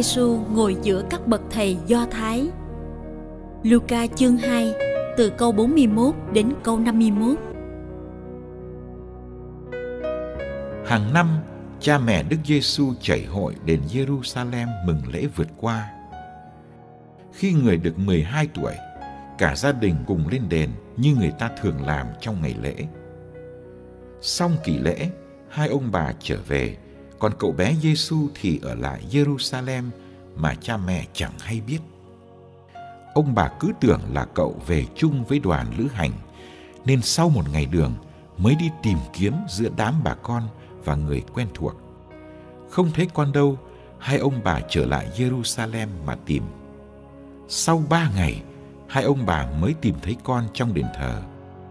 Giêsu ngồi giữa các bậc thầy Do Thái. Luca chương 2 từ câu 41 đến câu 51. Hàng năm, cha mẹ Đức Giêsu chảy hội đến Jerusalem mừng lễ vượt qua. Khi người được 12 tuổi, cả gia đình cùng lên đền như người ta thường làm trong ngày lễ. Xong kỳ lễ, hai ông bà trở về còn cậu bé Giêsu thì ở lại Jerusalem mà cha mẹ chẳng hay biết. Ông bà cứ tưởng là cậu về chung với đoàn lữ hành, nên sau một ngày đường mới đi tìm kiếm giữa đám bà con và người quen thuộc. Không thấy con đâu, hai ông bà trở lại Jerusalem mà tìm. Sau ba ngày, hai ông bà mới tìm thấy con trong đền thờ,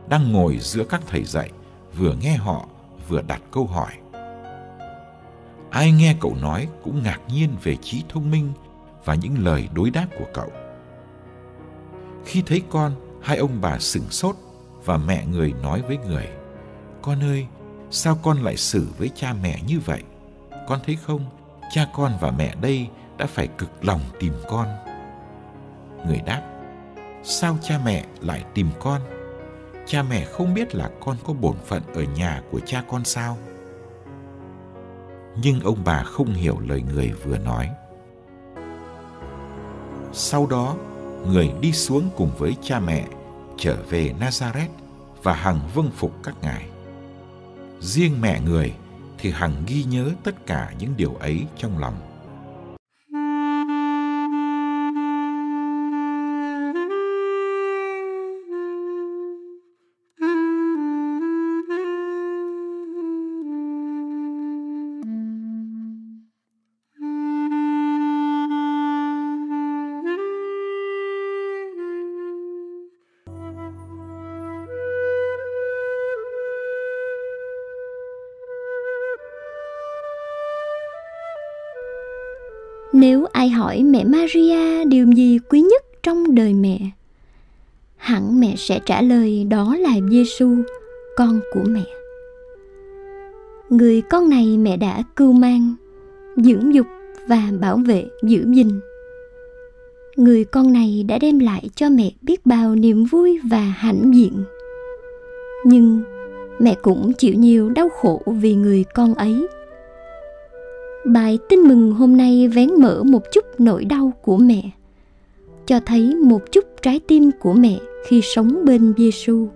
đang ngồi giữa các thầy dạy, vừa nghe họ vừa đặt câu hỏi ai nghe cậu nói cũng ngạc nhiên về trí thông minh và những lời đối đáp của cậu. Khi thấy con, hai ông bà sửng sốt và mẹ người nói với người, Con ơi, sao con lại xử với cha mẹ như vậy? Con thấy không, cha con và mẹ đây đã phải cực lòng tìm con. Người đáp, sao cha mẹ lại tìm con? Cha mẹ không biết là con có bổn phận ở nhà của cha con sao? Nhưng ông bà không hiểu lời người vừa nói. Sau đó, người đi xuống cùng với cha mẹ trở về Nazareth và hằng vâng phục các ngài. Riêng mẹ người thì hằng ghi nhớ tất cả những điều ấy trong lòng. Ai hỏi mẹ Maria điều gì quý nhất trong đời mẹ, hẳn mẹ sẽ trả lời đó là Giêsu, con của mẹ. Người con này mẹ đã cưu mang, dưỡng dục và bảo vệ giữ gìn. Người con này đã đem lại cho mẹ biết bao niềm vui và hãnh diện. Nhưng mẹ cũng chịu nhiều đau khổ vì người con ấy Bài tin mừng hôm nay vén mở một chút nỗi đau của mẹ, cho thấy một chút trái tim của mẹ khi sống bên Giêsu.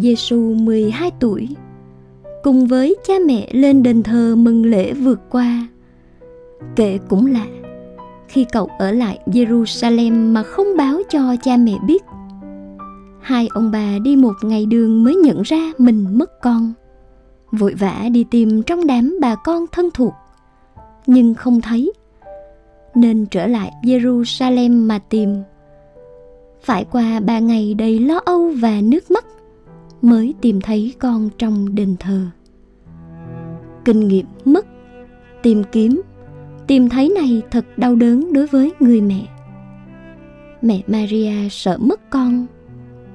Giêsu 12 tuổi cùng với cha mẹ lên đền thờ mừng lễ vượt qua. Kệ cũng lạ, khi cậu ở lại Jerusalem mà không báo cho cha mẹ biết. Hai ông bà đi một ngày đường mới nhận ra mình mất con. Vội vã đi tìm trong đám bà con thân thuộc, nhưng không thấy. Nên trở lại Jerusalem mà tìm. Phải qua ba ngày đầy lo âu và nước mắt mới tìm thấy con trong đền thờ. Kinh nghiệm mất, tìm kiếm, tìm thấy này thật đau đớn đối với người mẹ. Mẹ maria sợ mất con,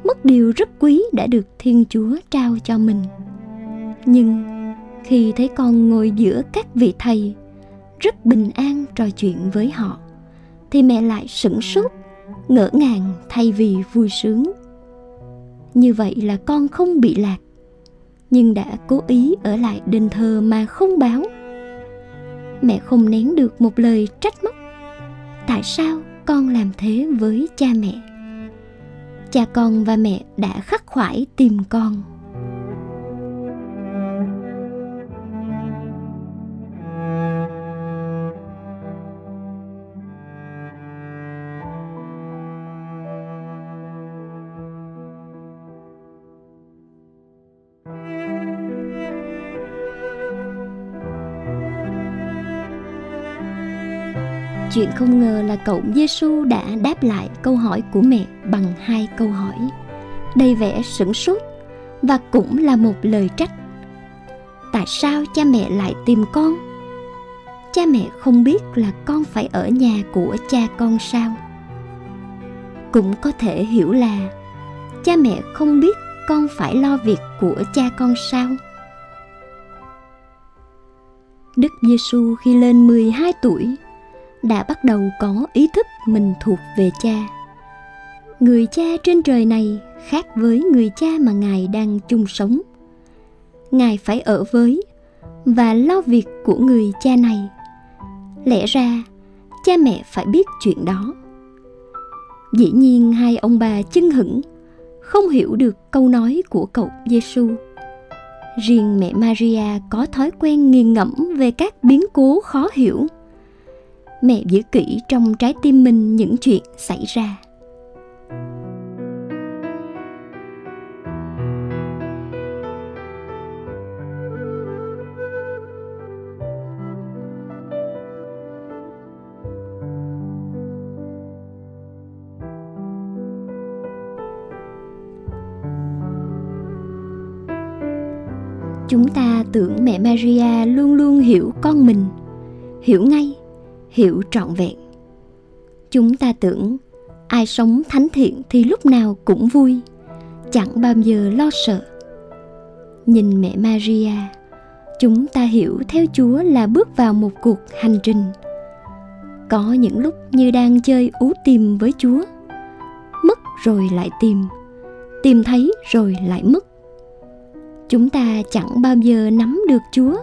mất điều rất quý đã được thiên chúa trao cho mình. Nhưng khi thấy con ngồi giữa các vị thầy, rất bình an trò chuyện với họ, thì mẹ lại sửng sốt, ngỡ ngàng thay vì vui sướng như vậy là con không bị lạc, nhưng đã cố ý ở lại đền thờ mà không báo. Mẹ không nén được một lời trách móc. Tại sao con làm thế với cha mẹ? Cha con và mẹ đã khắc khoải tìm con. Chuyện không ngờ là cậu Giêsu đã đáp lại câu hỏi của mẹ bằng hai câu hỏi đầy vẻ sửng sốt và cũng là một lời trách. Tại sao cha mẹ lại tìm con? Cha mẹ không biết là con phải ở nhà của cha con sao? Cũng có thể hiểu là cha mẹ không biết con phải lo việc của cha con sao? Đức Giêsu khi lên 12 tuổi đã bắt đầu có ý thức mình thuộc về cha. Người cha trên trời này khác với người cha mà ngài đang chung sống. Ngài phải ở với và lo việc của người cha này. Lẽ ra, cha mẹ phải biết chuyện đó. Dĩ nhiên hai ông bà chưng hửng không hiểu được câu nói của cậu Giêsu. Riêng mẹ Maria có thói quen nghiền ngẫm về các biến cố khó hiểu mẹ giữ kỹ trong trái tim mình những chuyện xảy ra. Chúng ta tưởng mẹ maria luôn luôn hiểu con mình, hiểu ngay hiểu trọn vẹn. Chúng ta tưởng ai sống thánh thiện thì lúc nào cũng vui, chẳng bao giờ lo sợ. Nhìn mẹ maria, chúng ta hiểu theo chúa là bước vào một cuộc hành trình. Có những lúc như đang chơi ú tìm với chúa, mất rồi lại tìm tìm thấy rồi lại mất. Chúng ta chẳng bao giờ nắm được chúa,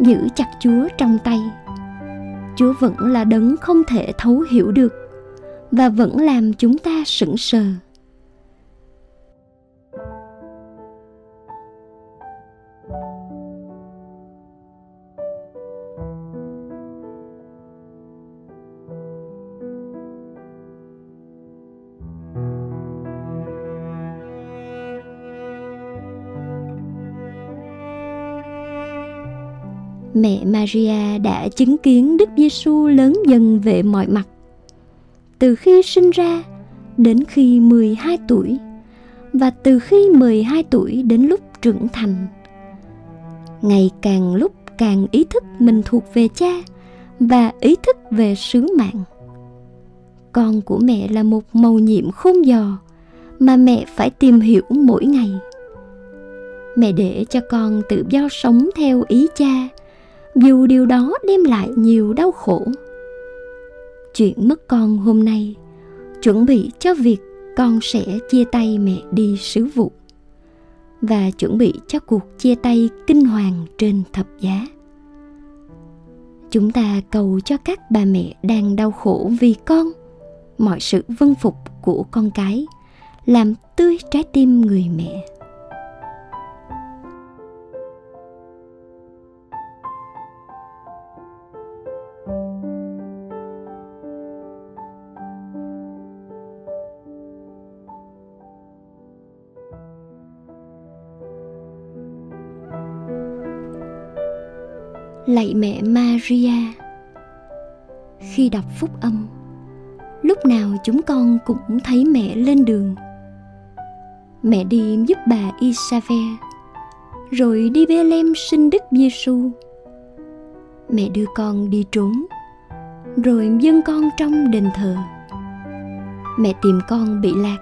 giữ chặt chúa trong tay chúa vẫn là đấng không thể thấu hiểu được và vẫn làm chúng ta sững sờ. Mẹ Maria đã chứng kiến Đức Giêsu lớn dần về mọi mặt. Từ khi sinh ra đến khi 12 tuổi và từ khi 12 tuổi đến lúc trưởng thành. Ngày càng lúc càng ý thức mình thuộc về cha và ý thức về sứ mạng. Con của mẹ là một màu nhiệm khôn dò mà mẹ phải tìm hiểu mỗi ngày. Mẹ để cho con tự do sống theo ý cha dù điều đó đem lại nhiều đau khổ. Chuyện mất con hôm nay, chuẩn bị cho việc con sẽ chia tay mẹ đi sứ vụ và chuẩn bị cho cuộc chia tay kinh hoàng trên thập giá. Chúng ta cầu cho các bà mẹ đang đau khổ vì con, mọi sự vân phục của con cái, làm tươi trái tim người mẹ. Lạy mẹ maria khi đọc phúc âm lúc nào chúng con cũng thấy mẹ lên đường mẹ đi giúp bà isabel rồi đi Bethlehem sinh Đức Giêsu. Mẹ đưa con đi trốn, rồi dâng con trong đền thờ. Mẹ tìm con bị lạc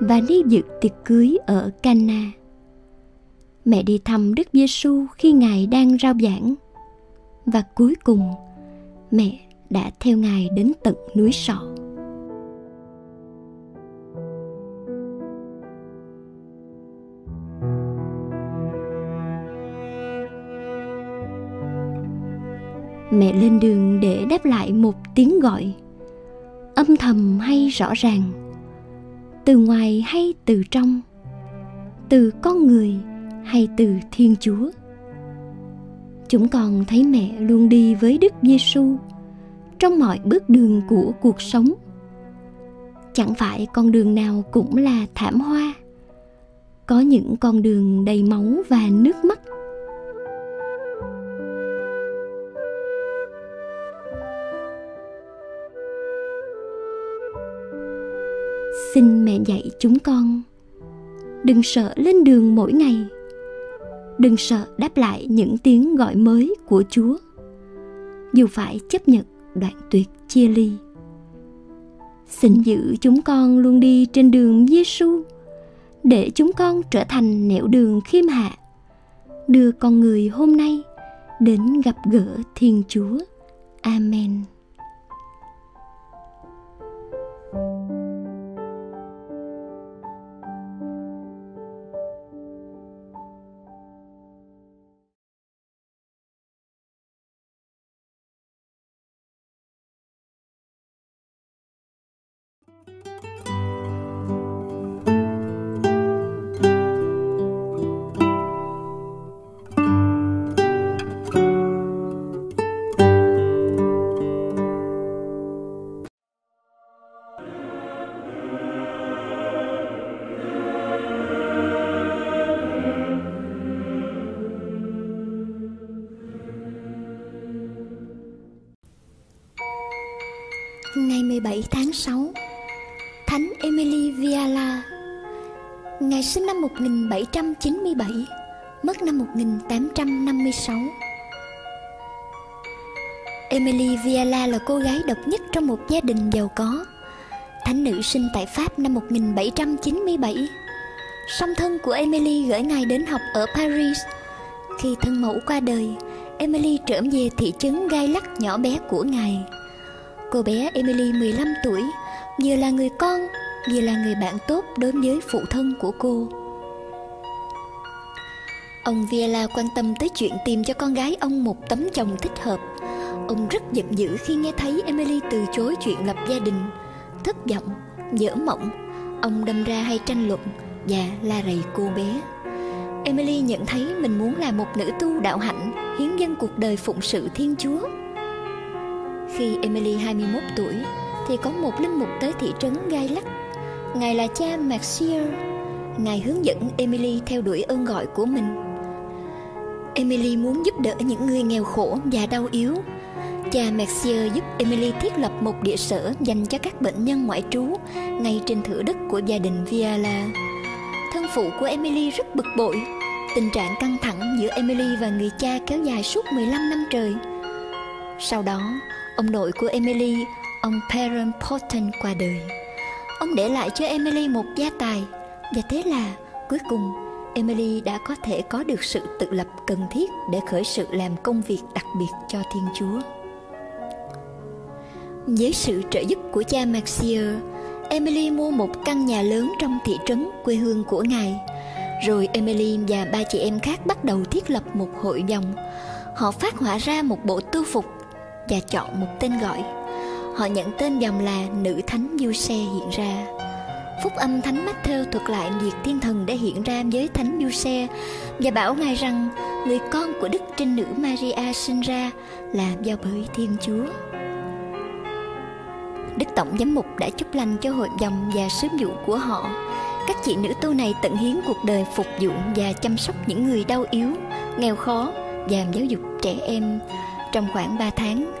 và đi dự tiệc cưới ở Cana. Mẹ đi thăm Đức Giêsu khi Ngài đang rao giảng và cuối cùng, mẹ đã theo ngài đến tận núi sọ. Mẹ lên đường để đáp lại một tiếng gọi. Âm thầm hay rõ ràng, từ ngoài hay từ trong, từ con người hay từ thiên chúa chúng con thấy mẹ luôn đi với đức giêsu trong mọi bước đường của cuộc sống. Chẳng phải con đường nào cũng là thảm hoa, có những con đường đầy máu và nước mắt. Xin mẹ dạy chúng con, đừng sợ lên đường mỗi ngày đừng sợ đáp lại những tiếng gọi mới của chúa. Dù phải chấp nhận đoạn tuyệt chia ly. Xin giữ chúng con luôn đi trên đường giêsu để chúng con trở thành nẻo đường khiêm hạ, đưa con người hôm nay đến gặp gỡ thiên chúa. Amen. Tháng 6 Thánh Emily Viala Ngài sinh năm 1797 Mất năm 1856 Emily Viala là cô gái độc nhất trong một gia đình giàu có. Thánh nữ sinh tại Pháp năm 1797 Song thân của Emily gửi ngài đến học ở Paris. Khi thân mẫu qua đời, Emily trở về thị trấn gai lắc nhỏ bé của ngài. Cô bé Emily 15 tuổi Vừa là người con Vừa là người bạn tốt đối với phụ thân của cô. Ông Viela quan tâm tới chuyện tìm cho con gái ông một tấm chồng thích hợp. Ông rất giận dữ khi nghe thấy Emily từ chối chuyện lập gia đình. Thất vọng, dở mộng Ông đâm ra hay tranh luận và la rầy cô bé. Emily nhận thấy mình muốn là một nữ tu đạo hạnh Hiến dân cuộc đời phụng sự Thiên Chúa khi Emily 21 tuổi thì có một linh mục tới thị trấn Gai Lắc. Ngài là cha Maxier. Ngài hướng dẫn Emily theo đuổi ơn gọi của mình. Emily muốn giúp đỡ những người nghèo khổ và đau yếu. Cha Maxier giúp Emily thiết lập một địa sở dành cho các bệnh nhân ngoại trú ngay trên thửa đất của gia đình Viala. Thân phụ của Emily rất bực bội. Tình trạng căng thẳng giữa Emily và người cha kéo dài suốt 15 năm trời. Sau đó, Ông nội của Emily, ông Perrin Porton qua đời. Ông để lại cho Emily một gia tài và thế là cuối cùng Emily đã có thể có được sự tự lập cần thiết để khởi sự làm công việc đặc biệt cho Thiên Chúa. Với sự trợ giúp của cha Maxier, Emily mua một căn nhà lớn trong thị trấn quê hương của ngài. Rồi Emily và ba chị em khác bắt đầu thiết lập một hội dòng. Họ phát họa ra một bộ tư phục và chọn một tên gọi. Họ nhận tên dòng là Nữ Thánh Du Xe hiện ra. Phúc âm Thánh Matthew thuật lại việc thiên thần đã hiện ra với Thánh Du Xe và bảo ngài rằng người con của Đức Trinh Nữ Maria sinh ra là do bởi Thiên Chúa. Đức Tổng Giám mục đã chúc lành cho hội dòng và sứ vụ của họ. Các chị nữ tu này tận hiến cuộc đời phục vụ và chăm sóc những người đau yếu, nghèo khó và giáo dục trẻ em trong khoảng 3 tháng,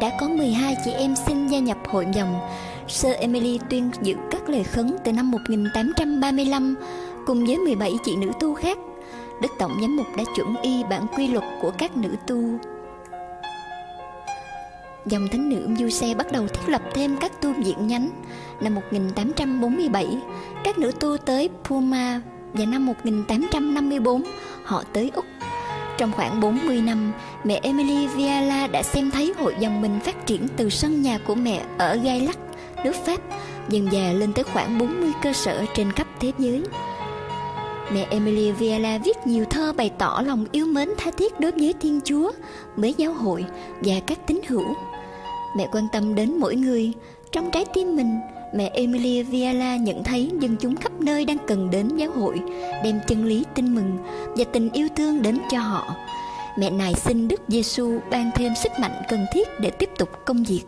đã có 12 chị em xin gia nhập hội dòng. Sơ Emily tuyên dự các lời khấn từ năm 1835 cùng với 17 chị nữ tu khác. Đức Tổng Giám mục đã chuẩn y bản quy luật của các nữ tu. Dòng thánh nữ Du Xe bắt đầu thiết lập thêm các tu viện nhánh. Năm 1847, các nữ tu tới Puma và năm 1854 họ tới Úc trong khoảng 40 năm, mẹ Emily Viala đã xem thấy hội dòng mình phát triển từ sân nhà của mẹ ở Gai Lắc, nước Pháp, dần dà lên tới khoảng 40 cơ sở trên khắp thế giới. Mẹ Emily Viala viết nhiều thơ bày tỏ lòng yêu mến tha thiết đối với Thiên Chúa, với giáo hội và các tín hữu. Mẹ quan tâm đến mỗi người, trong trái tim mình, mẹ Emilia Viala nhận thấy dân chúng khắp nơi đang cần đến giáo hội, đem chân lý tin mừng và tình yêu thương đến cho họ. Mẹ này xin Đức Giêsu ban thêm sức mạnh cần thiết để tiếp tục công việc.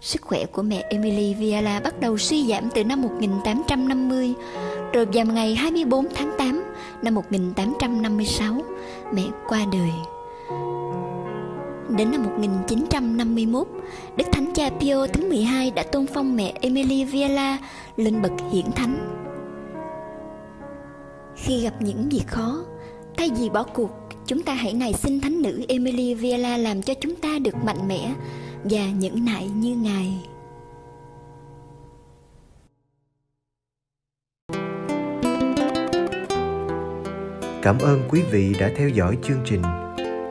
Sức khỏe của mẹ Emily Viala bắt đầu suy giảm từ năm 1850, rồi vào ngày 24 tháng 8 năm 1856, mẹ qua đời. Đến năm 1951, Đức Thánh Cha Pio thứ 12 đã tôn phong mẹ Emily Viola lên bậc hiển thánh. Khi gặp những việc khó, thay vì bỏ cuộc, chúng ta hãy nài xin Thánh nữ Emily Viola làm cho chúng ta được mạnh mẽ và nhẫn nại như Ngài. Cảm ơn quý vị đã theo dõi chương trình.